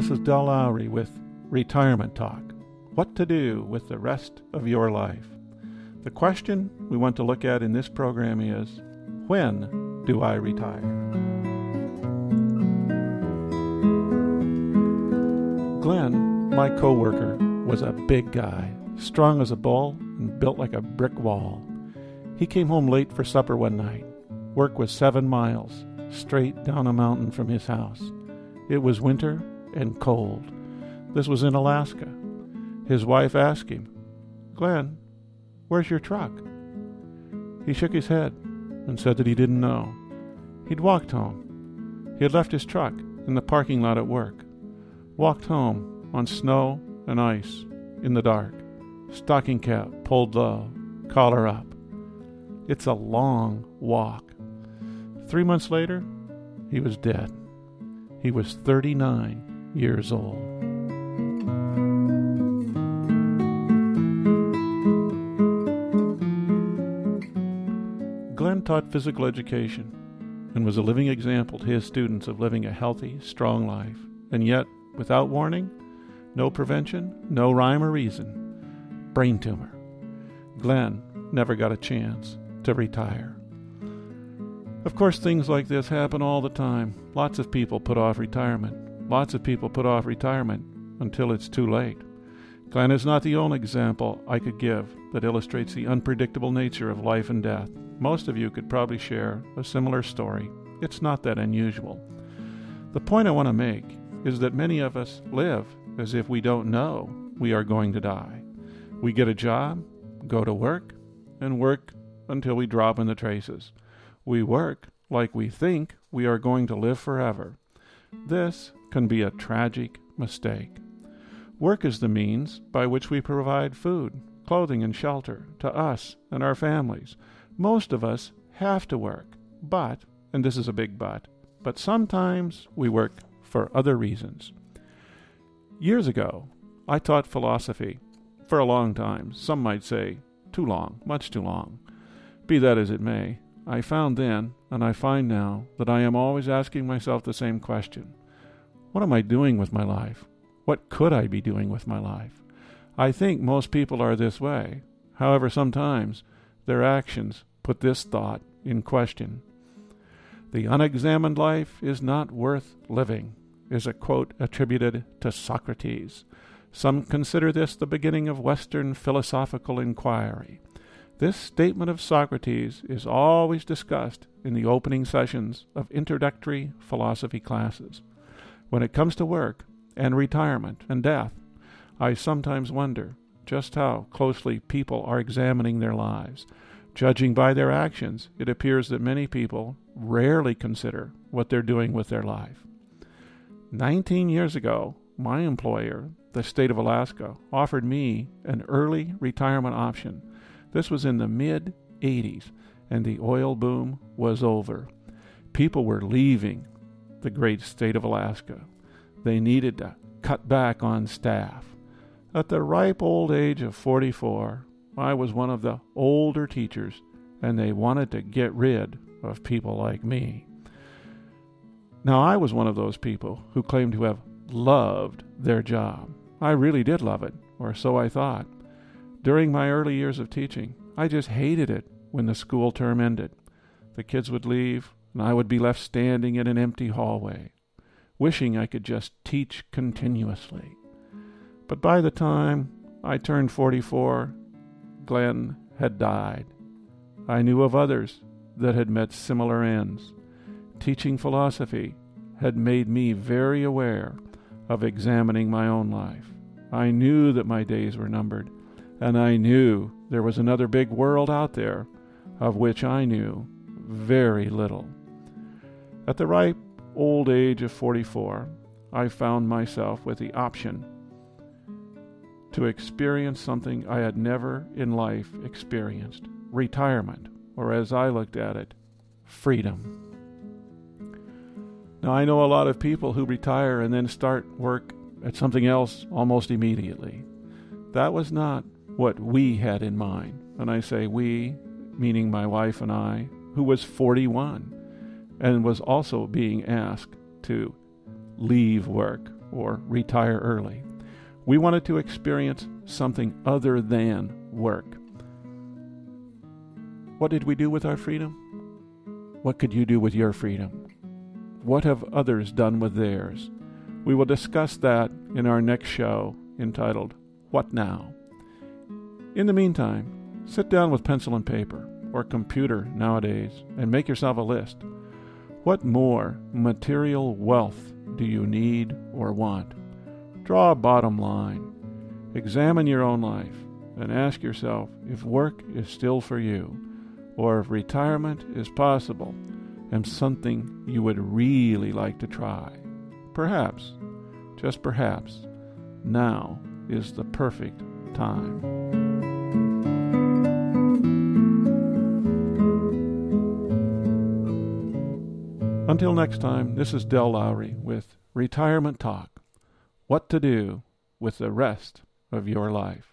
This is Del Lowry with Retirement Talk What to Do with the Rest of Your Life. The question we want to look at in this program is When do I retire? Glenn, my coworker, was a big guy, strong as a bull and built like a brick wall. He came home late for supper one night. Work was seven miles, straight down a mountain from his house. It was winter and cold. This was in Alaska. His wife asked him, Glenn, where's your truck? He shook his head and said that he didn't know. He'd walked home. He had left his truck in the parking lot at work. Walked home on snow and ice in the dark. Stocking cap pulled low, collar up. It's a long walk. Three months later, he was dead. He was 39 years old. Glenn taught physical education and was a living example to his students of living a healthy, strong life. And yet, without warning, no prevention, no rhyme or reason, brain tumor. Glenn never got a chance to retire. Of course, things like this happen all the time. Lots of people put off retirement. Lots of people put off retirement until it's too late. Glenn is not the only example I could give that illustrates the unpredictable nature of life and death. Most of you could probably share a similar story. It's not that unusual. The point I want to make is that many of us live as if we don't know we are going to die. We get a job, go to work, and work until we drop in the traces. We work like we think we are going to live forever. This can be a tragic mistake. Work is the means by which we provide food, clothing, and shelter to us and our families. Most of us have to work, but, and this is a big but, but sometimes we work for other reasons. Years ago, I taught philosophy for a long time. Some might say too long, much too long. Be that as it may, I found then, and I find now, that I am always asking myself the same question What am I doing with my life? What could I be doing with my life? I think most people are this way. However, sometimes their actions put this thought in question. The unexamined life is not worth living, is a quote attributed to Socrates. Some consider this the beginning of Western philosophical inquiry. This statement of Socrates is always discussed in the opening sessions of introductory philosophy classes. When it comes to work and retirement and death, I sometimes wonder just how closely people are examining their lives. Judging by their actions, it appears that many people rarely consider what they're doing with their life. Nineteen years ago, my employer, the state of Alaska, offered me an early retirement option this was in the mid 80s, and the oil boom was over. People were leaving the great state of Alaska. They needed to cut back on staff. At the ripe old age of 44, I was one of the older teachers, and they wanted to get rid of people like me. Now, I was one of those people who claimed to have loved their job. I really did love it, or so I thought. During my early years of teaching, I just hated it when the school term ended. The kids would leave, and I would be left standing in an empty hallway, wishing I could just teach continuously. But by the time I turned 44, Glenn had died. I knew of others that had met similar ends. Teaching philosophy had made me very aware of examining my own life. I knew that my days were numbered and I knew there was another big world out there of which I knew very little. At the ripe old age of 44, I found myself with the option to experience something I had never in life experienced retirement, or as I looked at it, freedom. Now, I know a lot of people who retire and then start work at something else almost immediately. That was not what we had in mind. And I say we, meaning my wife and I, who was 41 and was also being asked to leave work or retire early. We wanted to experience something other than work. What did we do with our freedom? What could you do with your freedom? What have others done with theirs? We will discuss that in our next show entitled What Now? In the meantime, sit down with pencil and paper, or computer nowadays, and make yourself a list. What more material wealth do you need or want? Draw a bottom line. Examine your own life and ask yourself if work is still for you, or if retirement is possible and something you would really like to try. Perhaps, just perhaps, now is the perfect time. Until next time, this is Del Lowry with Retirement Talk What to Do with the Rest of Your Life.